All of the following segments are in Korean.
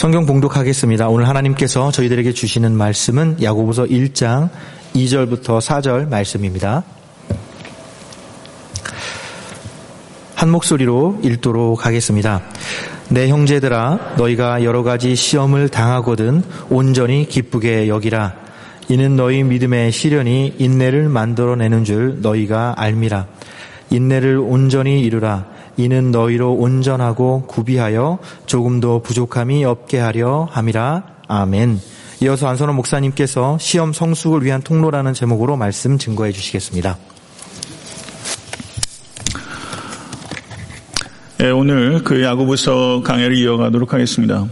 성경 봉독하겠습니다. 오늘 하나님께서 저희들에게 주시는 말씀은 야고보서 1장 2절부터 4절 말씀입니다. 한 목소리로 읽도록 하겠습니다. 내 형제들아 너희가 여러 가지 시험을 당하거든 온전히 기쁘게 여기라. 이는 너희 믿음의 시련이 인내를 만들어내는 줄 너희가 알미라. 인내를 온전히 이루라. 이는 너희로 온전하고 구비하여 조금도 부족함이 없게 하려 함이라. 아멘. 이어서 안선호 목사님께서 시험 성숙을 위한 통로라는 제목으로 말씀 증거해 주시겠습니다. 네, 오늘 그 야고보서 강해를 이어가도록 하겠습니다.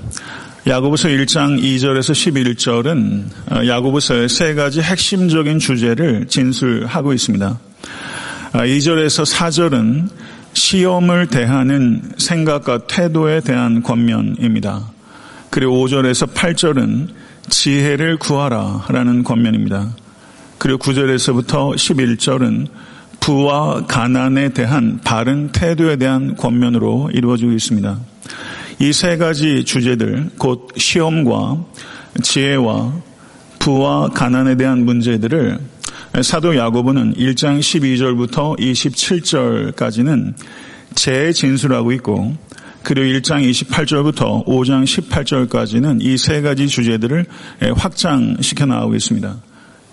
야고보서 1장 2절에서 11절은 어, 야고보서의 세 가지 핵심적인 주제를 진술하고 있습니다. 2절에서 아, 4절은 시험을 대하는 생각과 태도에 대한 권면입니다. 그리고 5절에서 8절은 지혜를 구하라 라는 권면입니다. 그리고 9절에서부터 11절은 부와 가난에 대한 바른 태도에 대한 권면으로 이루어지고 있습니다. 이 세 가지 주제들, 곧 시험과 지혜와 부와 가난에 대한 문제들을 사도 야고보는 1장 12절부터 27절까지는 재진술하고 있고 그리고 1장 28절부터 5장 18절까지는 이 세 가지 주제들을 확장시켜 나가고 있습니다.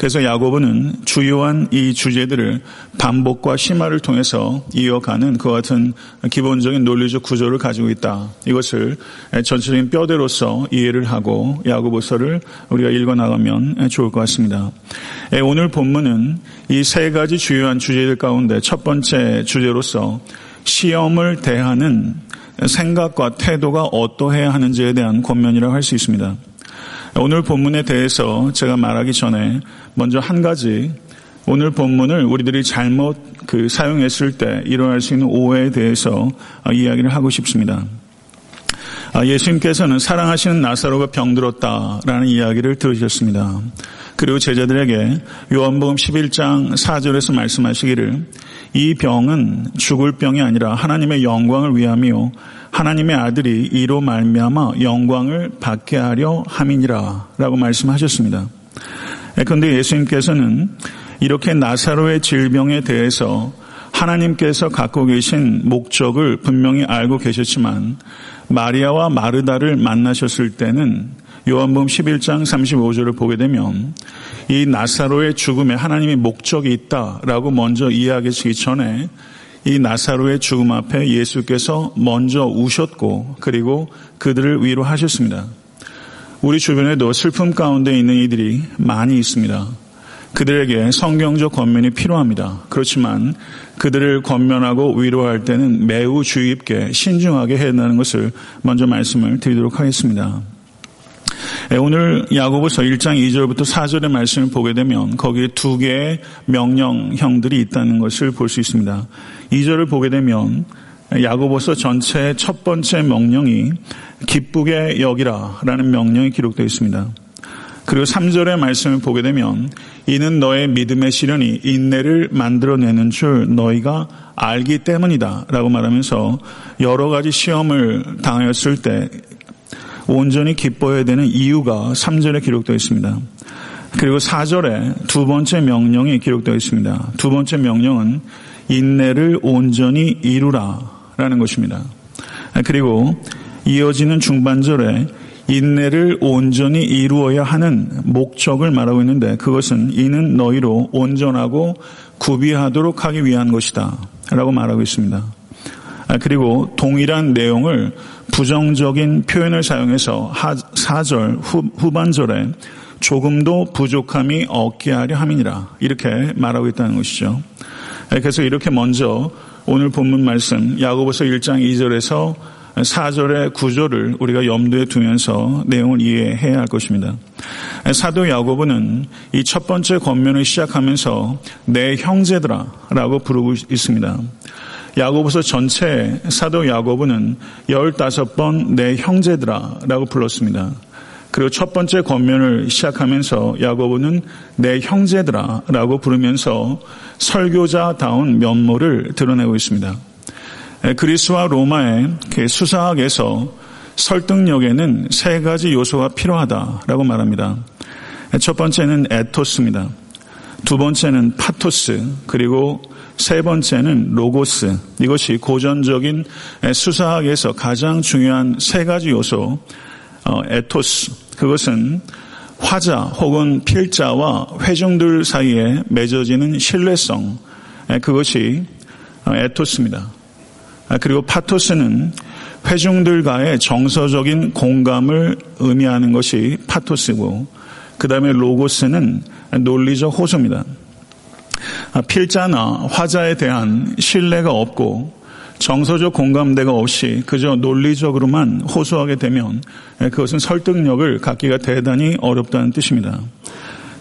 그래서 야고보는 주요한 이 주제들을 반복과 심화를 통해서 이어가는 그 같은 기본적인 논리적 구조를 가지고 있다. 이것을 전체적인 뼈대로서 이해를 하고 야고보서를 우리가 읽어 나가면 좋을 것 같습니다. 오늘 본문은 이 세 가지 주요한 주제들 가운데 첫 번째 주제로서 시험을 대하는 생각과 태도가 어떠해야 하는지에 대한 권면이라고 할 수 있습니다. 오늘 본문에 대해서 제가 말하기 전에 먼저 한 가지 오늘 본문을 우리들이 잘못 그 사용했을 때 일어날 수 있는 오해에 대해서 이야기를 하고 싶습니다. 아, 예수님께서는 사랑하시는 나사로가 병들었다라는 이야기를 들으셨습니다. 그리고 제자들에게 요한복음 11장 4절에서 말씀하시기를 이 병은 죽을 병이 아니라 하나님의 영광을 위하며 하나님의 아들이 이로 말미암아 영광을 받게 하려 함이니라라고 말씀하셨습니다. 그런데 예수님께서는 이렇게 나사로의 질병에 대해서 하나님께서 갖고 계신 목적을 분명히 알고 계셨지만 마리아와 마르다를 만나셨을 때는 요한복음 11장 35절을 보게 되면 이 나사로의 죽음에 하나님의 목적이 있다라고 먼저 이야기하시기 전에 이 나사로의 죽음 앞에 예수께서 먼저 우셨고 그리고 그들을 위로하셨습니다. 우리 주변에도 슬픔 가운데 있는 이들이 많이 있습니다. 그들에게 성경적 권면이 필요합니다. 그렇지만 그들을 권면하고 위로할 때는 매우 주의 깊게 신중하게 해야 한다는 것을 먼저 말씀을 드리도록 하겠습니다. 예, 오늘 야고보서 1장 2절부터 4절의 말씀을 보게 되면 거기에 두 개의 명령형들이 있다는 것을 볼 수 있습니다. 2절을 보게 되면 야고보서 전체의 첫 번째 명령이 기쁘게 여기라라는 명령이 기록되어 있습니다. 그리고 3절의 말씀을 보게 되면 이는 너의 믿음의 시련이 인내를 만들어내는 줄 너희가 알기 때문이다 라고 말하면서 여러 가지 시험을 당하였을 때 온전히 기뻐해야 되는 이유가 3절에 기록되어 있습니다. 그리고 4절에 두 번째 명령이 기록되어 있습니다. 두 번째 명령은 인내를 온전히 이루라 라는 것입니다. 그리고 이어지는 중반절에 인내를 온전히 이루어야 하는 목적을 말하고 있는데 그것은 이는 너희로 온전하고 구비하도록 하기 위한 것이다 라고 말하고 있습니다. 그리고 동일한 내용을 부정적인 표현을 사용해서 4절 후반절에 조금도 부족함이 없게 하려 함이니라 이렇게 말하고 있다는 것이죠. 그래서 이렇게 먼저 오늘 본문 말씀 야고보서 1장 2절에서 4절의 구조를 우리가 염두에 두면서 내용을 이해해야 할 것입니다. 사도 야고보는 이 첫 번째 권면을 시작하면서 내 형제들아라고 부르고 있습니다. 야고보서 전체 사도 야고보는 15번 내 형제들아 라고 불렀습니다. 그리고 첫 번째 권면을 시작하면서 야고보는 내 형제들아 라고 부르면서 설교자다운 면모를 드러내고 있습니다. 그리스와 로마의 수사학에서 설득력에는 세 가지 요소가 필요하다라고 말합니다. 첫 번째는 에토스입니다. 두 번째는 파토스, 그리고 세 번째는 로고스. 이것이 고전적인 수사학에서 가장 중요한 세 가지 요소, 어, 에토스. 그것은 화자 혹은 필자와 회중들 사이에 맺어지는 신뢰성. 그것이 어, 에토스입니다. 아, 그리고 파토스는 회중들과의 정서적인 공감을 의미하는 것이 파토스고, 그 다음에 로고스는 논리적 호소입니다. 아, 필자나 화자에 대한 신뢰가 없고 정서적 공감대가 없이 그저 논리적으로만 호소하게 되면 그것은 설득력을 갖기가 대단히 어렵다는 뜻입니다.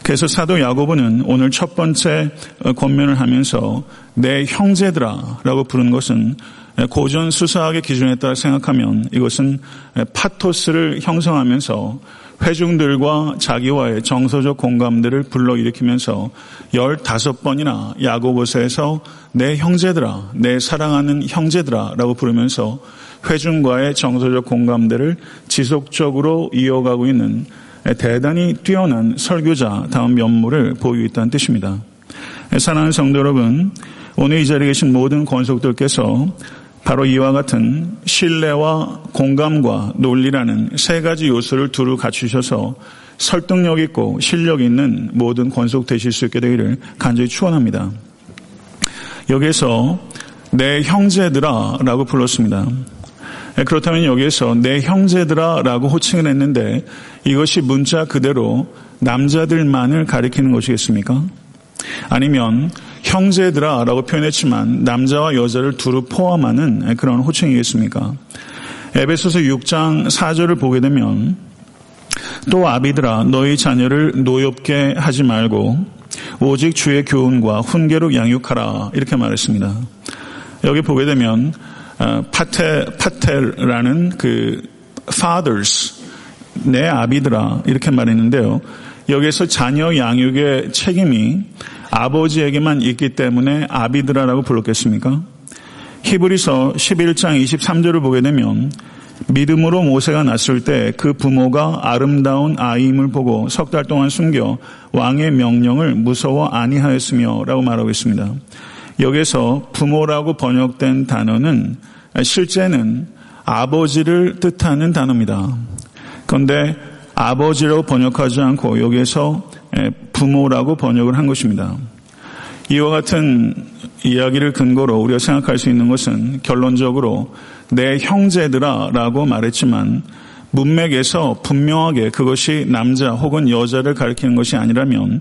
그래서 사도 야고보는 오늘 첫 번째 권면을 하면서 내 형제들아라고 부르는 것은 고전 수사학의 기준에 따라 생각하면 이것은 파토스를 형성하면서 회중들과 자기와의 정서적 공감들을 불러일으키면서 15번이나 야고보서에서 내 형제들아, 내 사랑하는 형제들아 라고 부르면서 회중과의 정서적 공감들을 지속적으로 이어가고 있는 대단히 뛰어난 설교자 다음 면모를 보이고 있다는 뜻입니다. 사랑하는 성도 여러분, 오늘 이 자리에 계신 모든 권속들께서 바로 이와 같은 신뢰와 공감과 논리라는 세 가지 요소를 두루 갖추셔서 설득력 있고 실력 있는 모든 권속 되실 수 있게 되기를 간절히 축원합니다. 여기에서 내 형제들아라고 불렀습니다. 그렇다면 여기에서 내 형제들아라고 호칭을 했는데 이것이 문자 그대로 남자들만을 가리키는 것이겠습니까? 아니면 형제들아라고 표현했지만 남자와 여자를 두루 포함하는 그런 호칭이겠습니까? 에베소서 6장 4절을 보게 되면 또 아비들아 너희 자녀를 노엽게 하지 말고 오직 주의 교훈과 훈계로 양육하라 이렇게 말했습니다. 여기 보게 되면 어, 파테 파텔라는 그 fathers 내 아비들아 이렇게 말했는데요. 여기서 자녀 양육의 책임이 아버지에게만 있기 때문에 아비드라라고 불렀겠습니까? 히브리서 11장 23절을 보게 되면 믿음으로 모세가 났을 때 그 부모가 아름다운 아이임을 보고 석 달 동안 숨겨 왕의 명령을 무서워 아니하였으며 라고 말하고 있습니다. 여기서 부모라고 번역된 단어는 실제는 아버지를 뜻하는 단어입니다. 그런데 아버지라고 번역하지 않고 여기에서 예, 부모라고 번역을 한 것입니다. 이와 같은 이야기를 근거로 우리가 생각할 수 있는 것은 결론적으로 내 형제들아 라고 말했지만 문맥에서 분명하게 그것이 남자 혹은 여자를 가리키는 것이 아니라면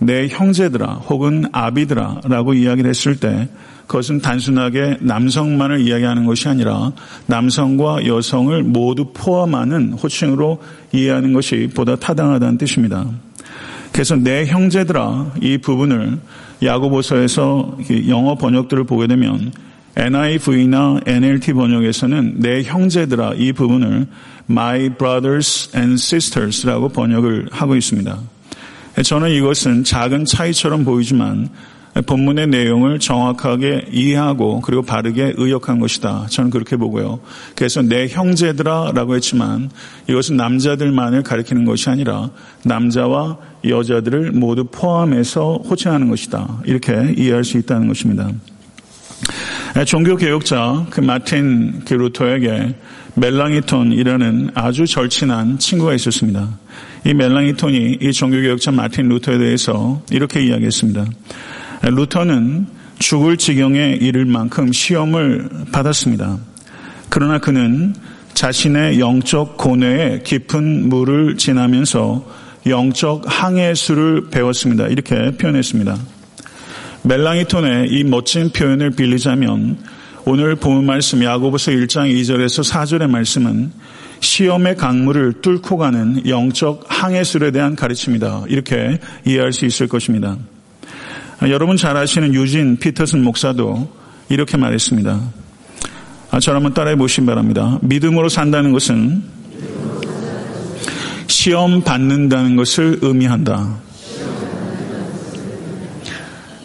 내 형제들아 혹은 아비들아 라고 이야기를 했을 때 그것은 단순하게 남성만을 이야기하는 것이 아니라 남성과 여성을 모두 포함하는 호칭으로 이해하는 것이 보다 타당하다는 뜻입니다. 그래서 내 형제들아 이 부분을 야고보서에서 영어 번역들을 보게 되면 NIV나 NLT 번역에서는 내 형제들아 이 부분을 My brothers and sisters라고 번역을 하고 있습니다. 저는 이것은 작은 차이처럼 보이지만 본문의 내용을 정확하게 이해하고 그리고 바르게 의역한 것이다. 저는 그렇게 보고요. 그래서 내 형제들아라고 했지만 이것은 남자들만을 가리키는 것이 아니라 남자와 여자들을 모두 포함해서 호칭하는 것이다. 이렇게 이해할 수 있다는 것입니다. 종교 개혁자 그 마틴 그 루터에게 멜랑이톤이라는 아주 절친한 친구가 있었습니다. 이 멜랑이톤이 이 종교 개혁자 마틴 루터에 대해서 이렇게 이야기했습니다. 루터는 죽을 지경에 이를 만큼 시험을 받았습니다. 그러나 그는 자신의 영적 고뇌에 깊은 물을 지나면서 영적 항해수를 배웠습니다. 이렇게 표현했습니다. 멜랑이톤의 이 멋진 표현을 빌리자면 오늘 본 말씀 야고보서 1장 2절에서 4절의 말씀은 시험의 강물을 뚫고 가는 영적 항해술에 대한 가르침이다. 이렇게 이해할 수 있을 것입니다. 아, 여러분 잘 아시는 유진 피터슨 목사도 이렇게 말했습니다. 아, 저를 한번 따라해 보시기 바랍니다. 믿음으로 산다는 것은 시험 받는다는 것을 의미한다.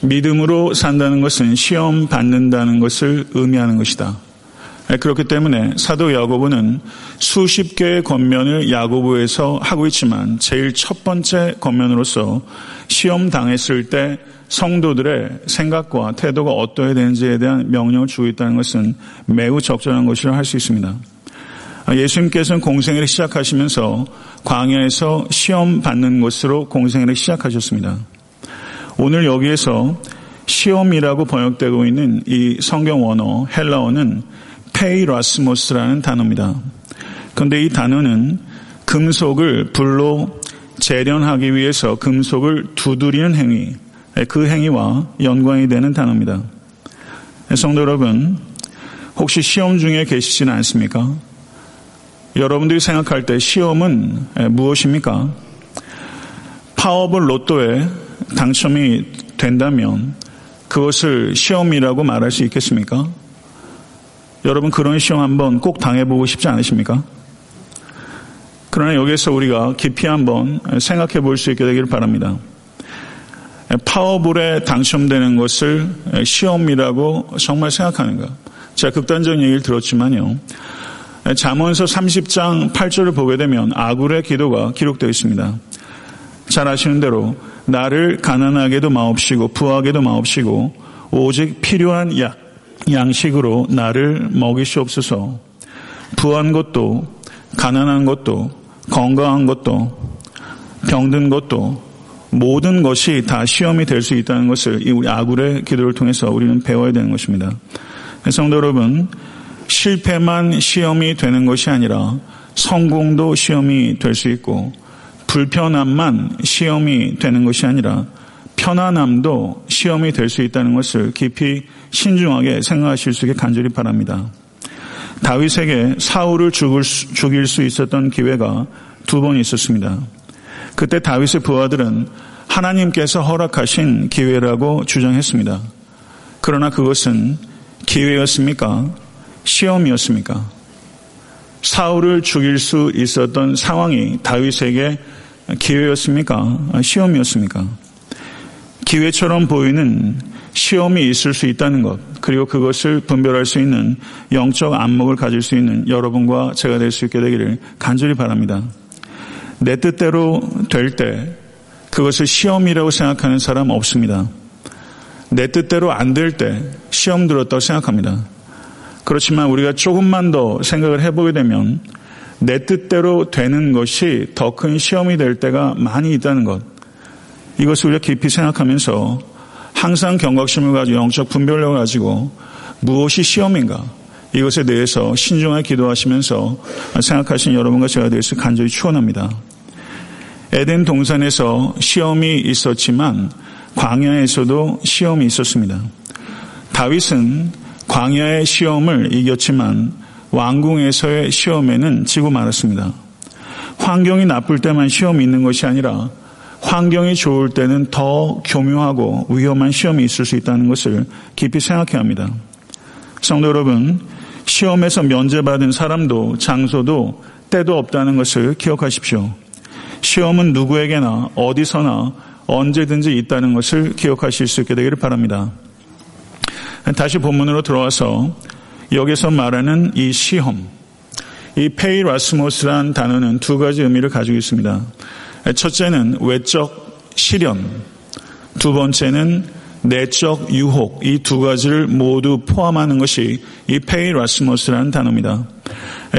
믿음으로 산다는 것은 시험 받는다는 것을 의미하는 것이다. 그렇기 때문에 사도 야고보는 수십 개의 권면을 야고보에서 하고 있지만 제일 첫 번째 권면으로서 시험 당했을 때 성도들의 생각과 태도가 어떠해야 되는지에 대한 명령을 주고 있다는 것은 매우 적절한 것이라 할 수 있습니다. 예수님께서는 공생애를 시작하시면서 광야에서 시험 받는 것으로 공생애를 시작하셨습니다. 오늘 여기에서 시험이라고 번역되고 있는 이 성경 원어 헬라어는 페이라스모스라는 단어입니다. 그런데 이 단어는 금속을 불로 재련하기 위해서 금속을 두드리는 행위, 그 행위와 연관이 되는 단어입니다. 성도 여러분, 혹시 시험 중에 계시지는 않습니까? 여러분들이 생각할 때 시험은 무엇입니까? 파워블 로또에 당첨이 된다면 그것을 시험이라고 말할 수 있겠습니까? 여러분 그런 시험 한번 꼭 당해보고 싶지 않으십니까? 그러나 여기서 우리가 깊이 한번 생각해 볼 수 있게 되기를 바랍니다. 파워볼에 당첨되는 것을 시험이라고 정말 생각하는가? 제가 극단적인 얘기를 들었지만요. 잠언서 30장 8절을 보게 되면 아굴의 기도가 기록되어 있습니다. 잘 아시는 대로 나를 가난하게도 마옵시고 부하게도 마옵시고 오직 필요한 약 양식으로 나를 먹이시옵소서. 부한 것도 가난한 것도 건강한 것도 병든 것도 모든 것이 다 시험이 될 수 있다는 것을 우리 아굴의 기도를 통해서 우리는 배워야 되는 것입니다. 성도 여러분, 실패만 시험이 되는 것이 아니라 성공도 시험이 될 수 있고 불편함만 시험이 되는 것이 아니라 편안함도 시험이 될 수 있다는 것을 깊이 신중하게 생각하실 수 있게 간절히 바랍니다. 다윗에게 사울을 죽을 수, 죽일 수 있었던 기회가 두 번 있었습니다. 그때 다윗의 부하들은 하나님께서 허락하신 기회라고 주장했습니다. 그러나 그것은 기회였습니까? 시험이었습니까? 사울을 죽일 수 있었던 상황이 다윗에게 기회였습니까? 시험이었습니까? 기회처럼 보이는 시험이 있을 수 있다는 것, 그리고 그것을 분별할 수 있는 영적 안목을 가질 수 있는 여러분과 제가 될 수 있게 되기를 간절히 바랍니다. 내 뜻대로 될 때 그것을 시험이라고 생각하는 사람 없습니다. 내 뜻대로 안 될 때 시험 들었다고 생각합니다. 그렇지만 우리가 조금만 더 생각을 해보게 되면 내 뜻대로 되는 것이 더 큰 시험이 될 때가 많이 있다는 것. 이것을 우리가 깊이 생각하면서 항상 경각심을 가지고 영적 분별력을 가지고 무엇이 시험인가 이것에 대해서 신중하게 기도하시면서 생각하신 여러분과 제가 될수 간절히 추원합니다. 에덴 동산에서 시험이 있었지만 광야에서도 시험이 있었습니다. 다윗은 광야의 시험을 이겼지만 왕궁에서의 시험에는 지고 말았습니다. 환경이 나쁠 때만 시험이 있는 것이 아니라 환경이 좋을 때는 더 교묘하고 위험한 시험이 있을 수 있다는 것을 깊이 생각해야 합니다. 성도 여러분, 시험에서 면제받은 사람도 장소도 때도 없다는 것을 기억하십시오. 시험은 누구에게나 어디서나 언제든지 있다는 것을 기억하실 수 있게 되기를 바랍니다. 다시 본문으로 들어와서 여기서 말하는 이 시험, 이 페이라스모스란 단어는 두 가지 의미를 가지고 있습니다. 첫째는 외적 시련, 두 번째는 내적 유혹, 이 두 가지를 모두 포함하는 것이 이 페이라스모스라는 단어입니다.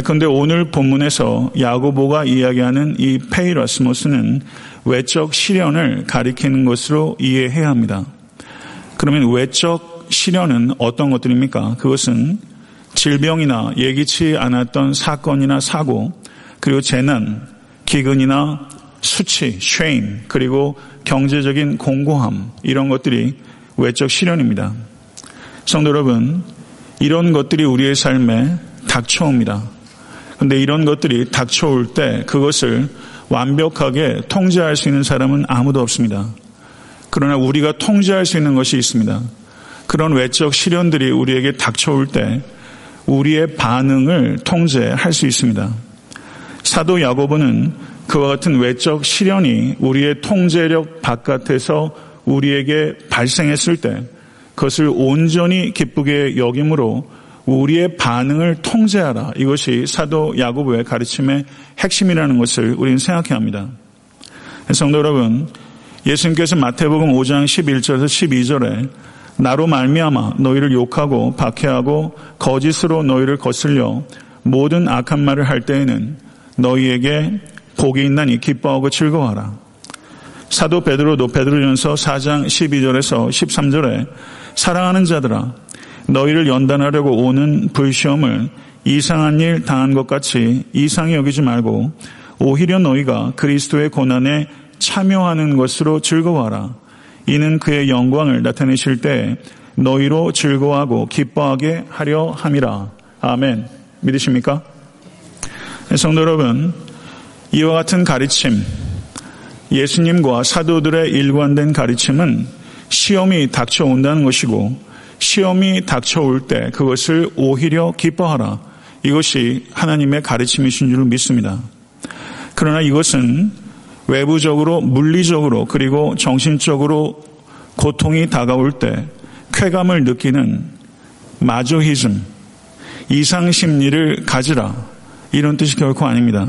그런데 오늘 본문에서 야고보가 이야기하는 이 페이라스모스는 외적 시련을 가리키는 것으로 이해해야 합니다. 그러면 외적 시련은 어떤 것들입니까? 그것은 질병이나 예기치 않았던 사건이나 사고, 그리고 재난, 기근이나 수치, shame, 그리고 경제적인 곤고함, 이런 것들이 외적 시련입니다. 성도 여러분, 이런 것들이 우리의 삶에 닥쳐옵니다. 그런데 이런 것들이 닥쳐올 때 그것을 완벽하게 통제할 수 있는 사람은 아무도 없습니다. 그러나 우리가 통제할 수 있는 것이 있습니다. 그런 외적 시련들이 우리에게 닥쳐올 때 우리의 반응을 통제할 수 있습니다. 사도 야고보는 그와 같은 외적 시련이 우리의 통제력 바깥에서 우리에게 발생했을 때 그것을 온전히 기쁘게 여김으로 우리의 반응을 통제하라. 이것이 사도 야고보의 가르침의 핵심이라는 것을 우리는 생각해야 합니다. 성도 여러분, 예수님께서 마태복음 5장 11절에서 12절에 나로 말미암아 너희를 욕하고 박해하고 거짓으로 너희를 거슬려 모든 악한 말을 할 때에는 너희에게 복이 있나니 기뻐하고 즐거워하라. 사도 베드로도 베드로전서 4장 12절에서 13절에 사랑하는 자들아 너희를 연단하려고 오는 불시험을 이상한 일 당한 것 같이 이상히 여기지 말고 오히려 너희가 그리스도의 고난에 참여하는 것으로 즐거워하라. 이는 그의 영광을 나타내실 때 너희로 즐거워하고 기뻐하게 하려 함이라. 아멘. 믿으십니까? 성도 여러분, 이와 같은 가르침, 예수님과 사도들의 일관된 가르침은 시험이 닥쳐온다는 것이고 시험이 닥쳐올 때 그것을 오히려 기뻐하라. 이것이 하나님의 가르침이신 줄 믿습니다. 그러나 이것은 외부적으로 물리적으로 그리고 정신적으로 고통이 다가올 때 쾌감을 느끼는 마조히즘, 이상 심리를 가지라. 이런 뜻이 결코 아닙니다.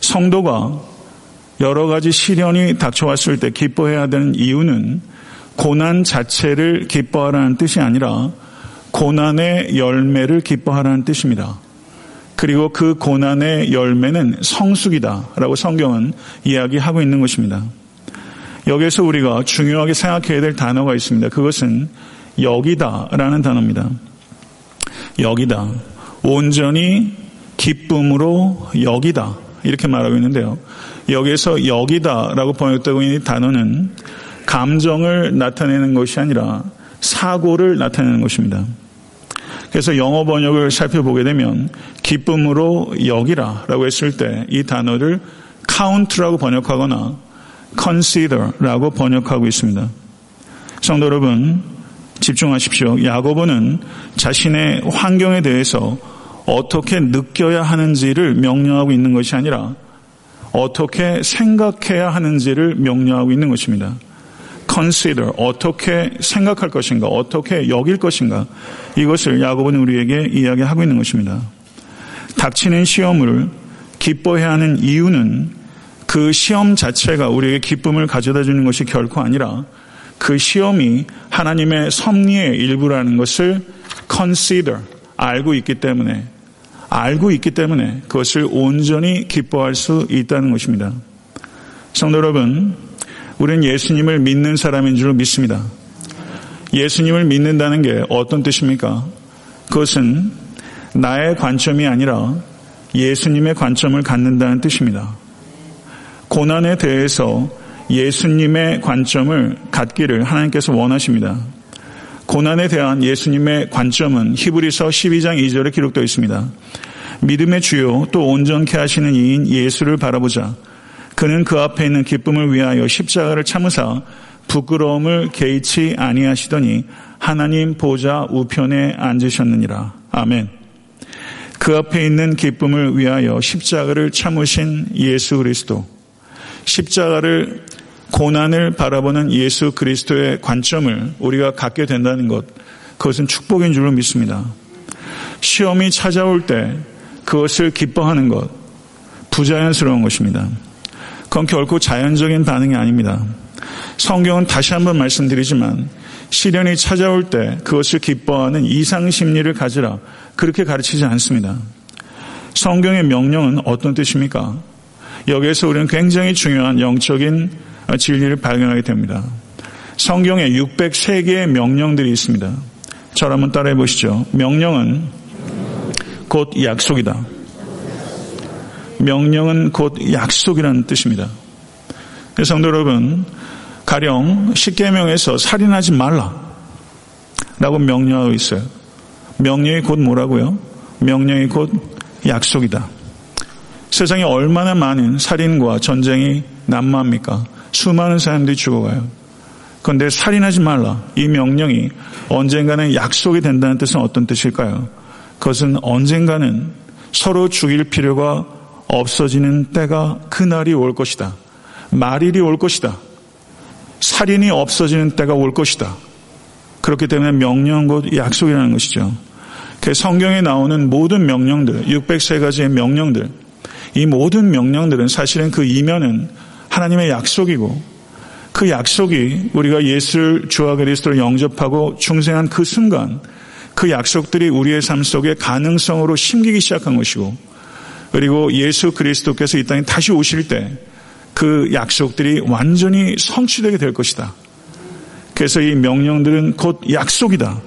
성도가 여러 가지 시련이 닥쳐왔을 때 기뻐해야 되는 이유는 고난 자체를 기뻐하라는 뜻이 아니라 고난의 열매를 기뻐하라는 뜻입니다. 그리고 그 고난의 열매는 성숙이다라고 성경은 이야기하고 있는 것입니다. 여기에서 우리가 중요하게 생각해야 될 단어가 있습니다. 그것은 여기다라는 단어입니다. 여기다. 온전히 기쁨으로 여기다. 이렇게 말하고 있는데요. 여기에서 여기다라고 번역되고 있는 단어는 감정을 나타내는 것이 아니라 사고를 나타내는 것입니다. 그래서 영어 번역을 살펴보게 되면 기쁨으로 여기라 라고 했을 때 이 단어를 count라고 번역하거나 consider라고 번역하고 있습니다. 성도 여러분 집중하십시오. 야고보는 자신의 환경에 대해서 어떻게 느껴야 하는지를 명령하고 있는 것이 아니라 어떻게 생각해야 하는지를 명령하고 있는 것입니다. Consider 어떻게 생각할 것인가, 어떻게 여길 것인가 이것을 야곱은 우리에게 이야기하고 있는 것입니다. 닥치는 시험을 기뻐해야 하는 이유는 그 시험 자체가 우리에게 기쁨을 가져다 주는 것이 결코 아니라 그 시험이 하나님의 섭리의 일부라는 것을 consider 알고 있기 때문에 알고 있기 때문에 그것을 온전히 기뻐할 수 있다는 것입니다. 성도 여러분, 우리는 예수님을 믿는 사람인 줄 믿습니다. 예수님을 믿는다는 게 어떤 뜻입니까? 그것은 나의 관점이 아니라 예수님의 관점을 갖는다는 뜻입니다. 고난에 대해서 예수님의 관점을 갖기를 하나님께서 원하십니다. 고난에 대한 예수님의 관점은 히브리서 12장 2절에 기록되어 있습니다. 믿음의 주요 또 온전케 하시는 이인 예수를 바라보자. 그는 그 앞에 있는 기쁨을 위하여 십자가를 참으사 부끄러움을 개의치 아니하시더니 하나님 보좌 우편에 앉으셨느니라. 아멘. 그 앞에 있는 기쁨을 위하여 십자가를 참으신 예수 그리스도. 십자가를 고난을 바라보는 예수 그리스도의 관점을 우리가 갖게 된다는 것. 그것은 축복인 줄로 믿습니다. 시험이 찾아올 때 그것을 기뻐하는 것. 부자연스러운 것입니다. 그건 결코 자연적인 반응이 아닙니다. 성경은 다시 한번 말씀드리지만 시련이 찾아올 때 그것을 기뻐하는 이상 심리를 가지라 그렇게 가르치지 않습니다. 성경의 명령은 어떤 뜻입니까? 여기에서 우리는 굉장히 중요한 영적인 진리를 발견하게 됩니다. 성경에 603개의 명령들이 있습니다. 저를 한번 따라해 보시죠. 명령은 곧 약속이다. 명령은 곧 약속이라는 뜻입니다. 성도 여러분, 가령 십계명에서 살인하지 말라 라고 명령하고 있어요. 명령이 곧 뭐라고요? 명령이 곧 약속이다. 세상에 얼마나 많은 살인과 전쟁이 난무합니까? 수많은 사람들이 죽어가요. 그런데 살인하지 말라. 이 명령이 언젠가는 약속이 된다는 뜻은 어떤 뜻일까요? 그것은 언젠가는 서로 죽일 필요가 없어지는 때가 그날이 올 것이다. 말일이 올 것이다. 살인이 없어지는 때가 올 것이다. 그렇기 때문에 명령 곧 약속이라는 것이죠. 그 성경에 나오는 모든 명령들, 603가지의 명령들, 이 모든 명령들은 사실은 그 이면은 하나님의 약속이고 그 약속이 우리가 예수를 주와 그리스도를 영접하고 중생한 그 순간 그 약속들이 우리의 삶 속에 가능성으로 심기기 시작한 것이고 그리고 예수 그리스도께서 이 땅에 다시 오실 때 그 약속들이 완전히 성취되게 될 것이다. 그래서 이 명령들은 곧 약속이다.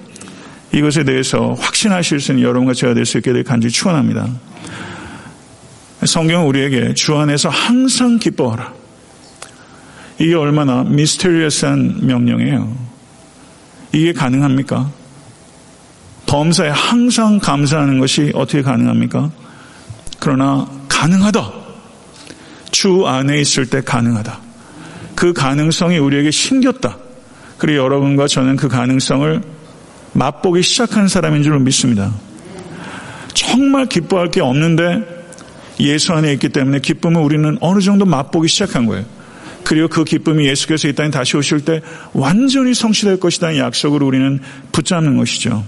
이것에 대해서 확신하실 수 있는 여러분과 제가 될 수 있게 될 간절히 축원합니다. 성경은 우리에게 주 안에서 항상 기뻐하라. 이게 얼마나 미스테리어스한 명령이에요. 이게 가능합니까? 범사에 항상 감사하는 것이 어떻게 가능합니까? 그러나 가능하다. 주 안에 있을 때 가능하다. 그 가능성이 우리에게 신겼다. 그리고 여러분과 저는 그 가능성을 맛보기 시작한 사람인 줄 믿습니다. 정말 기뻐할 게 없는데 예수 안에 있기 때문에 기쁨을 우리는 어느 정도 맛보기 시작한 거예요. 그리고 그 기쁨이 예수께서 이 땅에 다시 오실 때 완전히 성취될 것이라는 약속을 우리는 붙잡는 것이죠.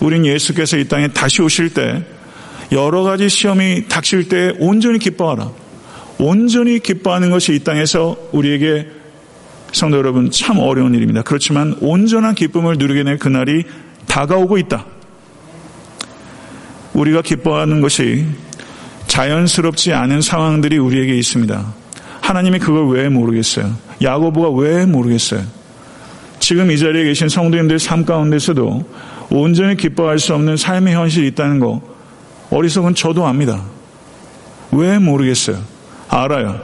우린 예수께서 이 땅에 다시 오실 때 여러 가지 시험이 닥칠 때 온전히 기뻐하라. 온전히 기뻐하는 것이 이 땅에서 우리에게 성도 여러분 참 어려운 일입니다. 그렇지만 온전한 기쁨을 누리게 될 그날이 다가오고 있다. 우리가 기뻐하는 것이 자연스럽지 않은 상황들이 우리에게 있습니다. 하나님이 그걸 왜 모르겠어요? 야고보가 왜 모르겠어요? 지금 이 자리에 계신 성도님들 삶 가운데서도 온전히 기뻐할 수 없는 삶의 현실이 있다는 거 어리석은 저도 압니다. 왜 모르겠어요? 알아요.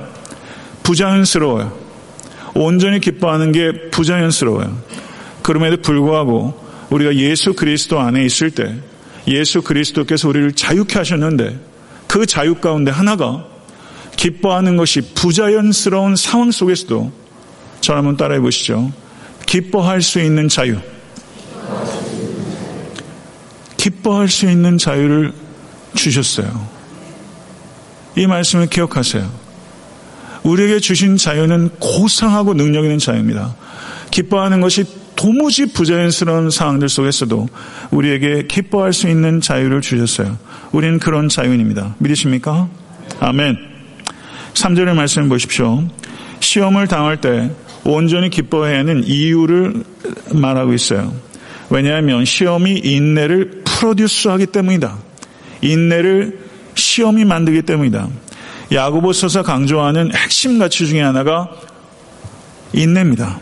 부자연스러워요. 온전히 기뻐하는 게 부자연스러워요. 그럼에도 불구하고 우리가 예수 그리스도 안에 있을 때 예수 그리스도께서 우리를 자유케 하셨는데 그 자유 가운데 하나가 기뻐하는 것이 부자연스러운 상황 속에서도 저를 한번 따라해 보시죠. 기뻐할 수 있는 자유. 기뻐할 수 있는 자유를 주셨어요. 이 말씀을 기억하세요. 우리에게 주신 자유는 고상하고 능력 있는 자유입니다. 기뻐하는 것이 도무지 부자연스러운 상황들 속에서도 우리에게 기뻐할 수 있는 자유를 주셨어요. 우리는 그런 자유인입니다. 믿으십니까? 아멘. 3절의 말씀을 보십시오. 시험을 당할 때 온전히 기뻐해야 하는 이유를 말하고 있어요. 왜냐하면 시험이 인내를 프로듀스하기 때문이다. 인내를 시험이 만들기 때문이다. 야고보서서 강조하는 핵심 가치 중에 하나가 인내입니다.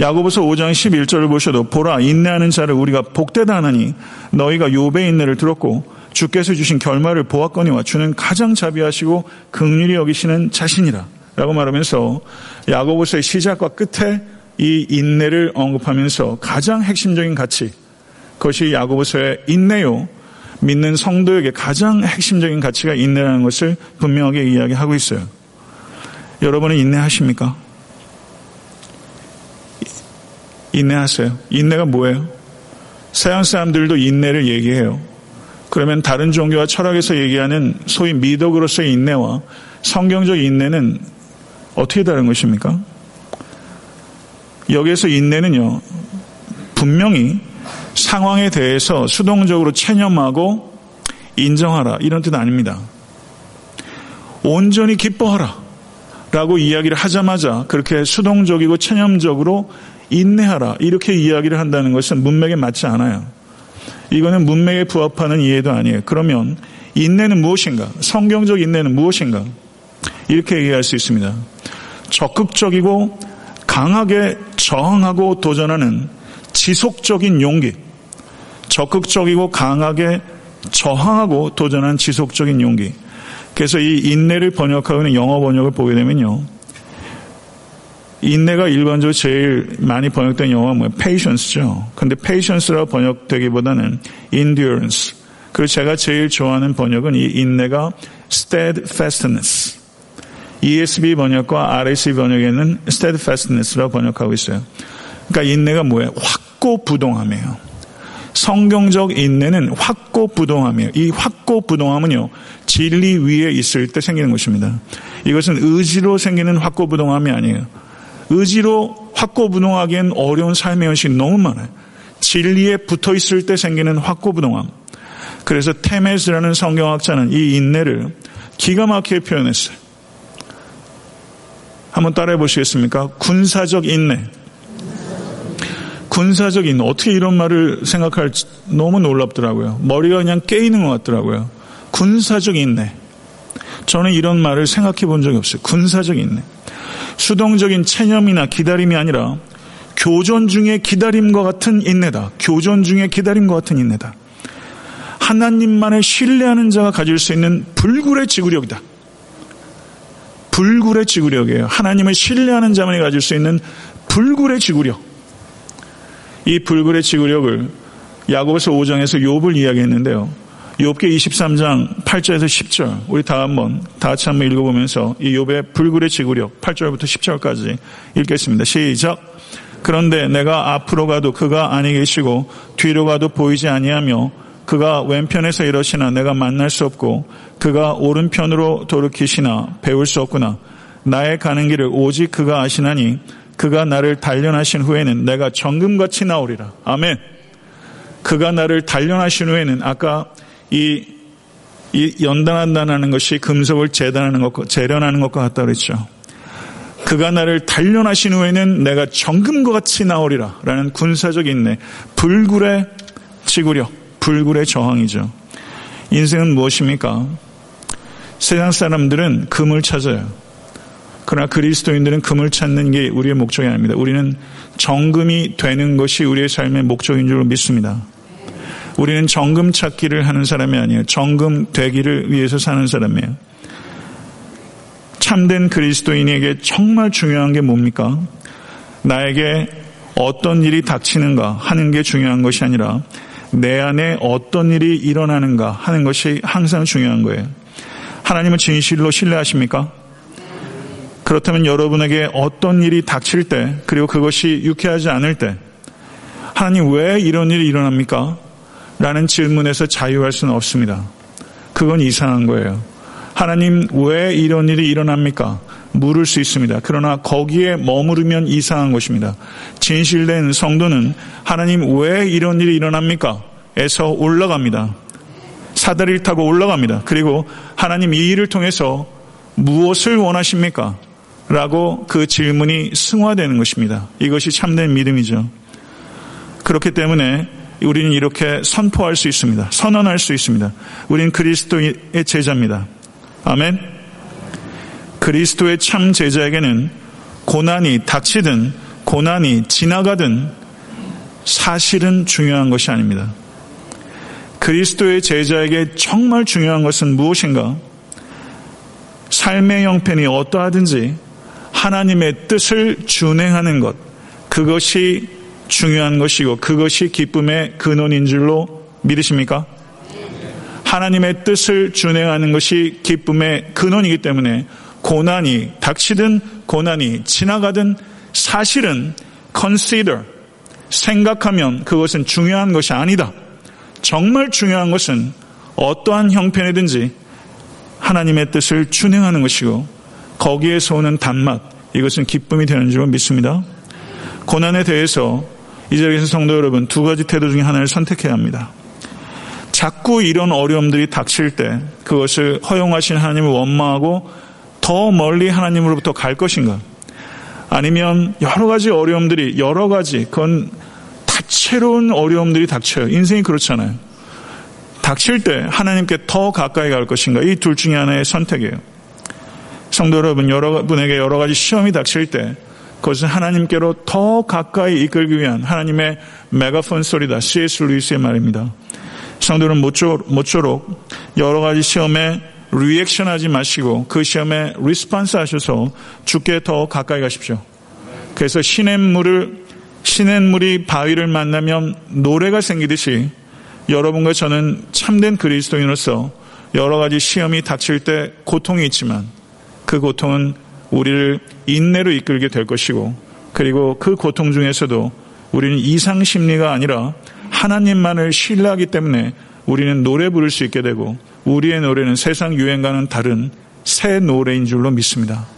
야고보서 5장 11절을 보셔도 보라 인내하는 자를 우리가 복되다 하나니 너희가 요배 인내를 들었고 주께서 주신 결말을 보았거니와 주는 가장 자비하시고 극률이 여기시는 자신이라 라고 말하면서 야고보서의 시작과 끝에 이 인내를 언급하면서 가장 핵심적인 가치 그것이 야고보서의 인내요 믿는 성도에게 가장 핵심적인 가치가 인내라는 것을 분명하게 이야기하고 있어요. 여러분은 인내하십니까? 인내하세요. 인내가 뭐예요? 서양 사람들도 인내를 얘기해요. 그러면 다른 종교와 철학에서 얘기하는 소위 미덕으로서의 인내와 성경적 인내는 어떻게 다른 것입니까? 여기에서 인내는요, 분명히 상황에 대해서 수동적으로 체념하고 인정하라. 이런 뜻 아닙니다. 온전히 기뻐하라. 라고 이야기를 하자마자 그렇게 수동적이고 체념적으로 인내하라. 이렇게 이야기를 한다는 것은 문맥에 맞지 않아요. 이거는 문맥에 부합하는 이해도 아니에요. 그러면 인내는 무엇인가? 성경적 인내는 무엇인가? 이렇게 얘기할 수 있습니다. 적극적이고 강하게 저항하고 도전하는 지속적인 용기. 적극적이고 강하게 저항하고 도전하는 지속적인 용기. 그래서 이 인내를 번역하고 있는 영어 번역을 보게 되면요. 인내가 일반적으로 제일 많이 번역된 영어가 뭐예요? patience죠. 근데 patience라고 번역되기보다는 endurance. 그리고 제가 제일 좋아하는 번역은 이 인내가 steadfastness. ESB 번역과 RSV 번역에는 steadfastness라고 번역하고 있어요. 그러니까 인내가 뭐예요? 확 고부동함이에요. 성경적 인내는 확고부동함이에요. 이 확고부동함은요, 진리 위에 있을 때 생기는 것입니다. 이것은 의지로 생기는 확고부동함이 아니에요. 의지로 확고부동하기엔 어려운 삶의 현실이 너무 많아요. 진리에 붙어 있을 때 생기는 확고부동함. 그래서 테메스라는 성경학자는 이 인내를 기가 막히게 표현했어요. 한번 따라해 보시겠습니까? 군사적 인내. 군사적 인내. 어떻게 이런 말을 생각할지 너무 놀랍더라고요. 머리가 그냥 깨이는 것 같더라고요. 군사적 인내. 저는 이런 말을 생각해 본 적이 없어요. 군사적 인내. 수동적인 체념이나 기다림이 아니라 교전 중에 기다림과 같은 인내다. 교전 중에 기다림과 같은 인내다. 하나님만을 신뢰하는 자가 가질 수 있는 불굴의 지구력이다. 불굴의 지구력이에요. 하나님을 신뢰하는 자만이 가질 수 있는 불굴의 지구력. 이 불굴의 지구력을 야고보서 5장에서 욥을 이야기했는데요. 욥기 23장 8절에서 10절 우리 다 한번 다 같이 한번 읽어보면서 이 욥의 불굴의 지구력 8절부터 10절까지 읽겠습니다. 시작. 그런데 내가 앞으로 가도 그가 아니 계시고 뒤로 가도 보이지 아니하며 그가 왼편에서 이러시나 내가 만날 수 없고 그가 오른편으로 돌이키시나 배울 수 없구나. 나의 가는 길을 오직 그가 아시나니 그가 나를 단련하신 후에는 내가 정금같이 나오리라. 아멘. 그가 나를 단련하신 후에는 아까 이, 이 연단한다는 것이 금속을 재단하는 것과 재련하는 것과 같다 그랬죠. 그가 나를 단련하신 후에는 내가 정금과 같이 나오리라. 라는 군사적 인내. 불굴의 지구력, 불굴의 저항이죠. 인생은 무엇입니까? 세상 사람들은 금을 찾아요. 그러나 그리스도인들은 금을 찾는 게 우리의 목적이 아닙니다. 우리는 정금이 되는 것이 우리의 삶의 목적인 줄 믿습니다. 우리는 정금 찾기를 하는 사람이 아니에요. 정금 되기를 위해서 사는 사람이에요. 참된 그리스도인에게 정말 중요한 게 뭡니까? 나에게 어떤 일이 닥치는가 하는 게 중요한 것이 아니라 내 안에 어떤 일이 일어나는가 하는 것이 항상 중요한 거예요. 하나님을 진실로 신뢰하십니까? 그렇다면 여러분에게 어떤 일이 닥칠 때, 그리고 그것이 유쾌하지 않을 때, 하나님 왜 이런 일이 일어납니까? 라는 질문에서 자유할 수는 없습니다. 그건 이상한 거예요. 하나님 왜 이런 일이 일어납니까? 물을 수 있습니다. 그러나 거기에 머무르면 이상한 것입니다. 진실된 성도는 하나님 왜 이런 일이 일어납니까? 에서 올라갑니다. 사다리를 타고 올라갑니다. 그리고 하나님 이 일을 통해서 무엇을 원하십니까? 라고 그 질문이 승화되는 것입니다. 이것이 참된 믿음이죠. 그렇기 때문에 우리는 이렇게 선포할 수 있습니다. 선언할 수 있습니다. 우리는 그리스도의 제자입니다. 아멘. 그리스도의 참 제자에게는 고난이 닥치든 고난이 지나가든 사실은 중요한 것이 아닙니다. 그리스도의 제자에게 정말 중요한 것은 무엇인가? 삶의 형편이 어떠하든지 하나님의 뜻을 준행하는 것, 그것이 중요한 것이고 그것이 기쁨의 근원인 줄로 믿으십니까? 하나님의 뜻을 준행하는 것이 기쁨의 근원이기 때문에 고난이 닥치든 고난이 지나가든 사실은 consider 생각하면 그것은 중요한 것이 아니다. 정말 중요한 것은 어떠한 형편이든지 하나님의 뜻을 준행하는 것이고 거기에서 오는 단맛 이것은 기쁨이 되는 줄 믿습니다. 고난에 대해서 이 자리에서 성도 여러분 두 가지 태도 중에 하나를 선택해야 합니다. 자꾸 이런 어려움들이 닥칠 때 그것을 허용하신 하나님을 원망하고 더 멀리 하나님으로부터 갈 것인가? 아니면 여러 가지 어려움들이 여러 가지 그건 다채로운 어려움들이 닥쳐요. 인생이 그렇잖아요. 닥칠 때 하나님께 더 가까이 갈 것인가? 이 둘 중에 하나의 선택이에요. 성도 여러분, 여러분에게 여러 가지 시험이 닥칠 때 그것은 하나님께로 더 가까이 이끌기 위한 하나님의 메가폰 소리다. C.S. 루이스의 말입니다. 성도는 모쪼록, 여러 가지 시험에 리액션 하지 마시고 그 시험에 response 하셔서 주께 더 가까이 가십시오. 그래서 시냇물을 시냇물이 바위를 만나면 노래가 생기듯이 여러분과 저는 참된 그리스도인으로서 여러 가지 시험이 닥칠 때 고통이 있지만 그 고통은 우리를 인내로 이끌게 될 것이고 그리고 그 고통 중에서도 우리는 이상 심리가 아니라 하나님만을 신뢰하기 때문에 우리는 노래 부를 수 있게 되고 우리의 노래는 세상 유행과는 다른 새 노래인 줄로 믿습니다.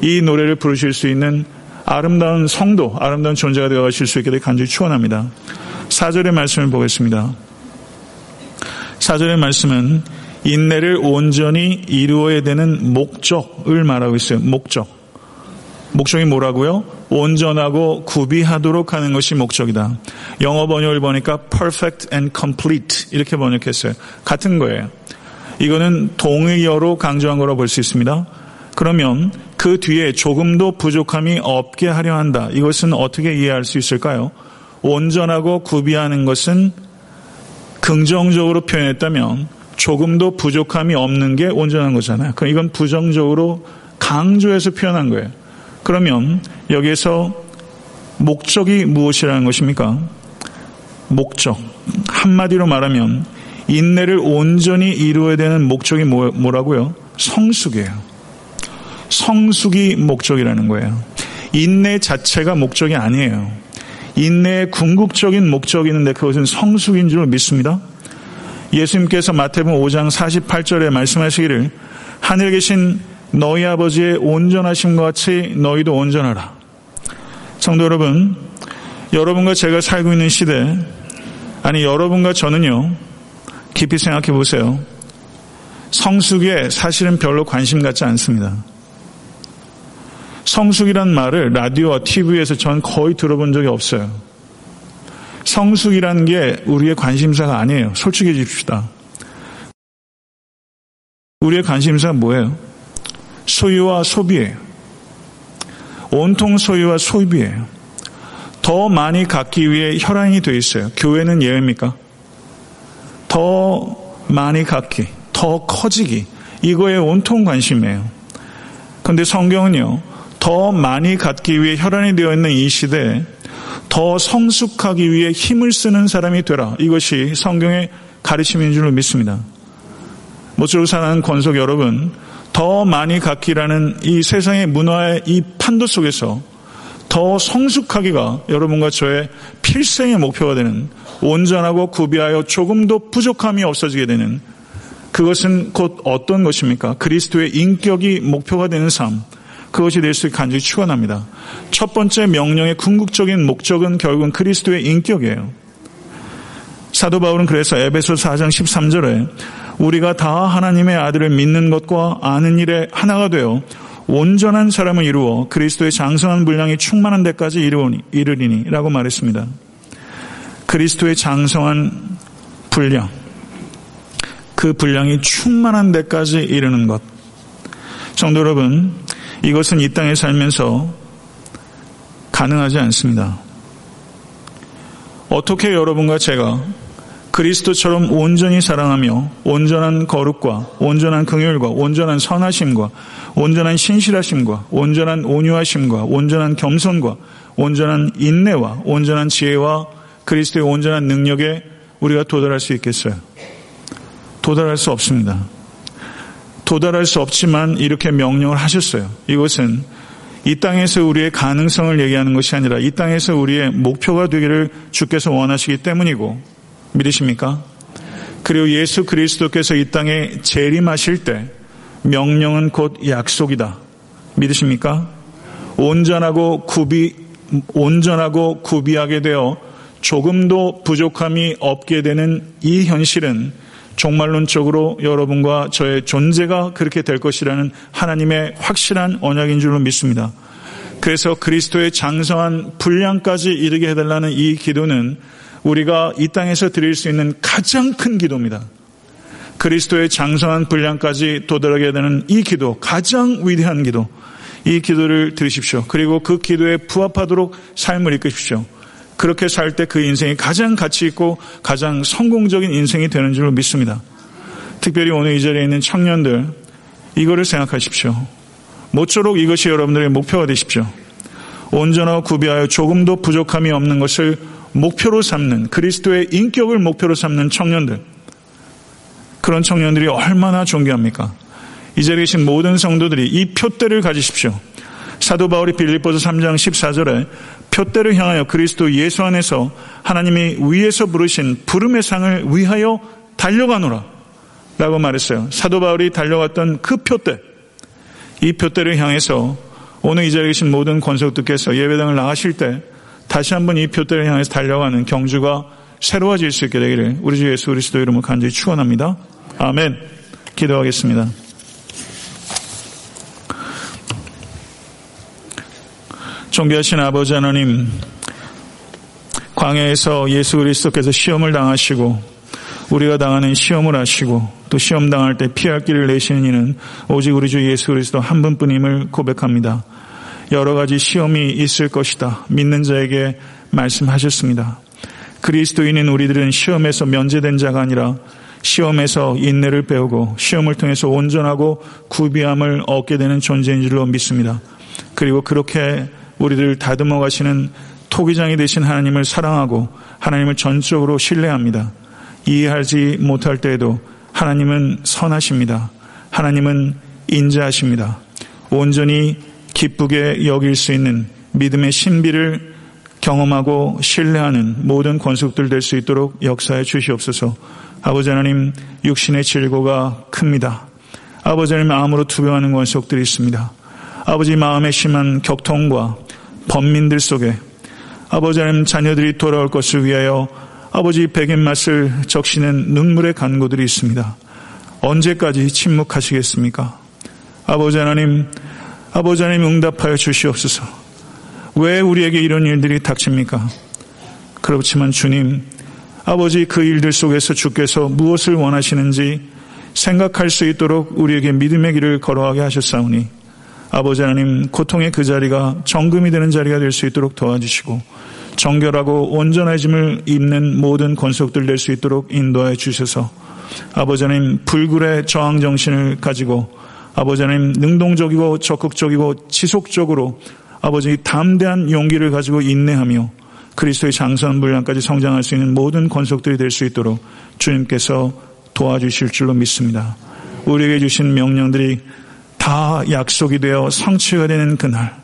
이 노래를 부르실 수 있는 아름다운 성도, 아름다운 존재가 되어 가실 수 있게 되길 간절히 축원합니다. 4절의 말씀을 보겠습니다. 4절의 말씀은 인내를 온전히 이루어야 되는 목적을 말하고 있어요. 목적. 목적이 뭐라고요? 온전하고 구비하도록 하는 것이 목적이다. 영어 번역을 보니까 perfect and complete 이렇게 번역했어요. 같은 거예요. 이거는 동의어로 강조한 거라고 볼수 있습니다. 그러면 그 뒤에 조금도 부족함이 없게 하려 한다. 이것은 어떻게 이해할 수 있을까요? 온전하고 구비하는 것은 긍정적으로 표현했다면 조금도 부족함이 없는 게 온전한 거잖아요. 그럼 이건 부정적으로 강조해서 표현한 거예요. 그러면 여기에서 목적이 무엇이라는 것입니까? 목적. 한마디로 말하면 인내를 온전히 이루어야 되는 목적이 뭐, 뭐라고요? 성숙이에요. 성숙이 목적이라는 거예요. 인내 자체가 목적이 아니에요. 인내의 궁극적인 목적이 있는데 그것은 성숙인 줄 믿습니다. 예수님께서 마태복음 5장 48절에 말씀하시기를 하늘에 계신 너희 아버지의 온전하심과 같이 너희도 온전하라. 성도 여러분, 여러분과 제가 살고 있는 시대, 아니 여러분과 저는요, 깊이 생각해 보세요. 성숙에 사실은 별로 관심 갖지 않습니다. 성숙이란 말을 라디오와 TV에서 전 거의 들어본 적이 없어요. 성숙이라는 게 우리의 관심사가 아니에요. 솔직해집시다. 우리의 관심사가 뭐예요? 소유와 소비예요. 온통 소유와 소비예요. 더 많이 갖기 위해 혈안이 되어 있어요. 교회는 예외입니까? 더 많이 갖기, 더 커지기. 이거에 온통 관심이에요. 그런데 성경은요, 더 많이 갖기 위해 혈안이 되어 있는 이 시대에 더 성숙하기 위해 힘을 쓰는 사람이 되라. 이것이 성경의 가르침인 줄로 믿습니다. 모쪼록 사는 권속 여러분, 더 많이 갖기라는 이 세상의 문화의 이 판도 속에서 더 성숙하기가 여러분과 저의 필생의 목표가 되는 온전하고 구비하여 조금도 부족함이 없어지게 되는 그것은 곧 어떤 것입니까? 그리스도의 인격이 목표가 되는 삶. 그것이 될 수 있게 간절히 축원합니다. 첫 번째 명령의 궁극적인 목적은 결국은 그리스도의 인격이에요. 사도 바울은 그래서 에베소 4장 13절에 우리가 다 하나님의 아들을 믿는 것과 아는 일에 하나가 되어 온전한 사람을 이루어 그리스도의 장성한 분량이 충만한 데까지 이르리니 라고 말했습니다. 그리스도의 장성한 분량 그 분량이 충만한 데까지 이르는 것 성도 여러분 이것은 이 땅에 살면서 가능하지 않습니다. 어떻게 여러분과 제가 그리스도처럼 온전히 사랑하며 온전한 거룩과 온전한 긍휼과 온전한 선하심과 온전한 신실하심과 온전한 온유하심과 온전한 겸손과 온전한 인내와 온전한 지혜와 그리스도의 온전한 능력에 우리가 도달할 수 있겠어요? 도달할 수 없습니다. 도달할 수 없지만 이렇게 명령을 하셨어요. 이것은 이 땅에서 우리의 가능성을 얘기하는 것이 아니라 이 땅에서 우리의 목표가 되기를 주께서 원하시기 때문이고 믿으십니까? 그리고 예수 그리스도께서 이 땅에 재림하실 때 명령은 곧 약속이다. 믿으십니까? 온전하고 구비 온전하고 구비하게 되어 조금도 부족함이 없게 되는 이 현실은 종말론적으로 여러분과 저의 존재가 그렇게 될 것이라는 하나님의 확실한 언약인 줄로 믿습니다. 그래서 그리스도의 장성한 분량까지 이르게 해달라는 이 기도는 우리가 이 땅에서 드릴 수 있는 가장 큰 기도입니다. 그리스도의 장성한 분량까지 도달하게 되는 이 기도, 가장 위대한 기도, 이 기도를 들으십시오. 그리고 그 기도에 부합하도록 삶을 이끄십시오. 그렇게 살 때 그 인생이 가장 가치 있고 가장 성공적인 인생이 되는 줄로 믿습니다. 특별히 오늘 이 자리에 있는 청년들 이거를 생각하십시오. 모쪼록 이것이 여러분들의 목표가 되십시오. 온전하고 구비하여 조금도 부족함이 없는 것을 목표로 삼는 그리스도의 인격을 목표로 삼는 청년들 그런 청년들이 얼마나 존귀합니까? 이 자리에 계신 모든 성도들이 이 표대를 가지십시오. 사도 바울이 빌립보서 3장 14절에 표대를 향하여 그리스도 예수 안에서 하나님이 위에서 부르신 부름의 상을 위하여 달려가노라 라고 말했어요. 사도 바울이 달려갔던 그 표대 이 표대를 향해서 오늘 이 자리에 계신 모든 권속들께서 예배당을 나가실 때 다시 한번 이 표대를 향해서 달려가는 경주가 새로워질 수 있게 되기를 우리 주 예수 그리스도 이름으로 간절히 축원합니다. 아멘. 기도하겠습니다. 존귀하신 아버지 하나님, 광야에서 예수 그리스도께서 시험을 당하시고 우리가 당하는 시험을 하시고 또 시험 당할 때 피할 길을 내시는 이는 오직 우리 주 예수 그리스도 한 분뿐임을 고백합니다. 여러 가지 시험이 있을 것이다. 믿는 자에게 말씀하셨습니다. 그리스도인인 우리들은 시험에서 면제된 자가 아니라 시험에서 인내를 배우고 시험을 통해서 온전하고 구비함을 얻게 되는 존재인 줄로 믿습니다. 그리고 그렇게 우리를 다듬어 가시는 토기장이 되신 하나님을 사랑하고 하나님을 전적으로 신뢰합니다. 이해하지 못할 때에도 하나님은 선하십니다. 하나님은 인자하십니다. 온전히 기쁘게 여길 수 있는 믿음의 신비를 경험하고 신뢰하는 모든 권속들 될 수 있도록 역사해 주시옵소서. 아버지 하나님 육신의 질고가 큽니다. 아버지 하나님 마음으로 투병하는 권속들이 있습니다. 아버지 마음에 심한 격통과 범민들 속에 아버지 하나님 자녀들이 돌아올 것을 위하여 아버지 백인 맛을 적시는 눈물의 간고들이 있습니다. 언제까지 침묵하시겠습니까? 아버지 하나님 아버지 하나님 응답하여 주시옵소서. 왜 우리에게 이런 일들이 닥칩니까? 그렇지만 주님, 아버지 그 일들 속에서 주께서 무엇을 원하시는지 생각할 수 있도록 우리에게 믿음의 길을 걸어가게 하셨사오니 아버지 하나님 고통의 그 자리가 정금이 되는 자리가 될 수 있도록 도와주시고 정결하고 온전해짐을 입는 모든 권속들 될 수 있도록 인도해 주셔서 아버지 하나님 불굴의 저항 정신을 가지고 아버지 하나님 능동적이고 적극적이고 지속적으로 아버지 담대한 용기를 가지고 인내하며 그리스도의 장선 분량까지 성장할 수 있는 모든 권속들이 될 수 있도록 주님께서 도와주실 줄로 믿습니다. 우리에게 주신 명령들이 다 약속이 되어 성취가 되는 그날,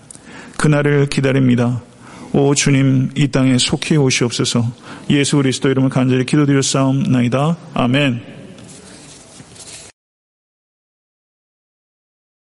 그날을 기다립니다. 오 주님 이 땅에 속히 오시옵소서 예수 그리스도 이름을 간절히 기도드렸사옵나이다. 아멘.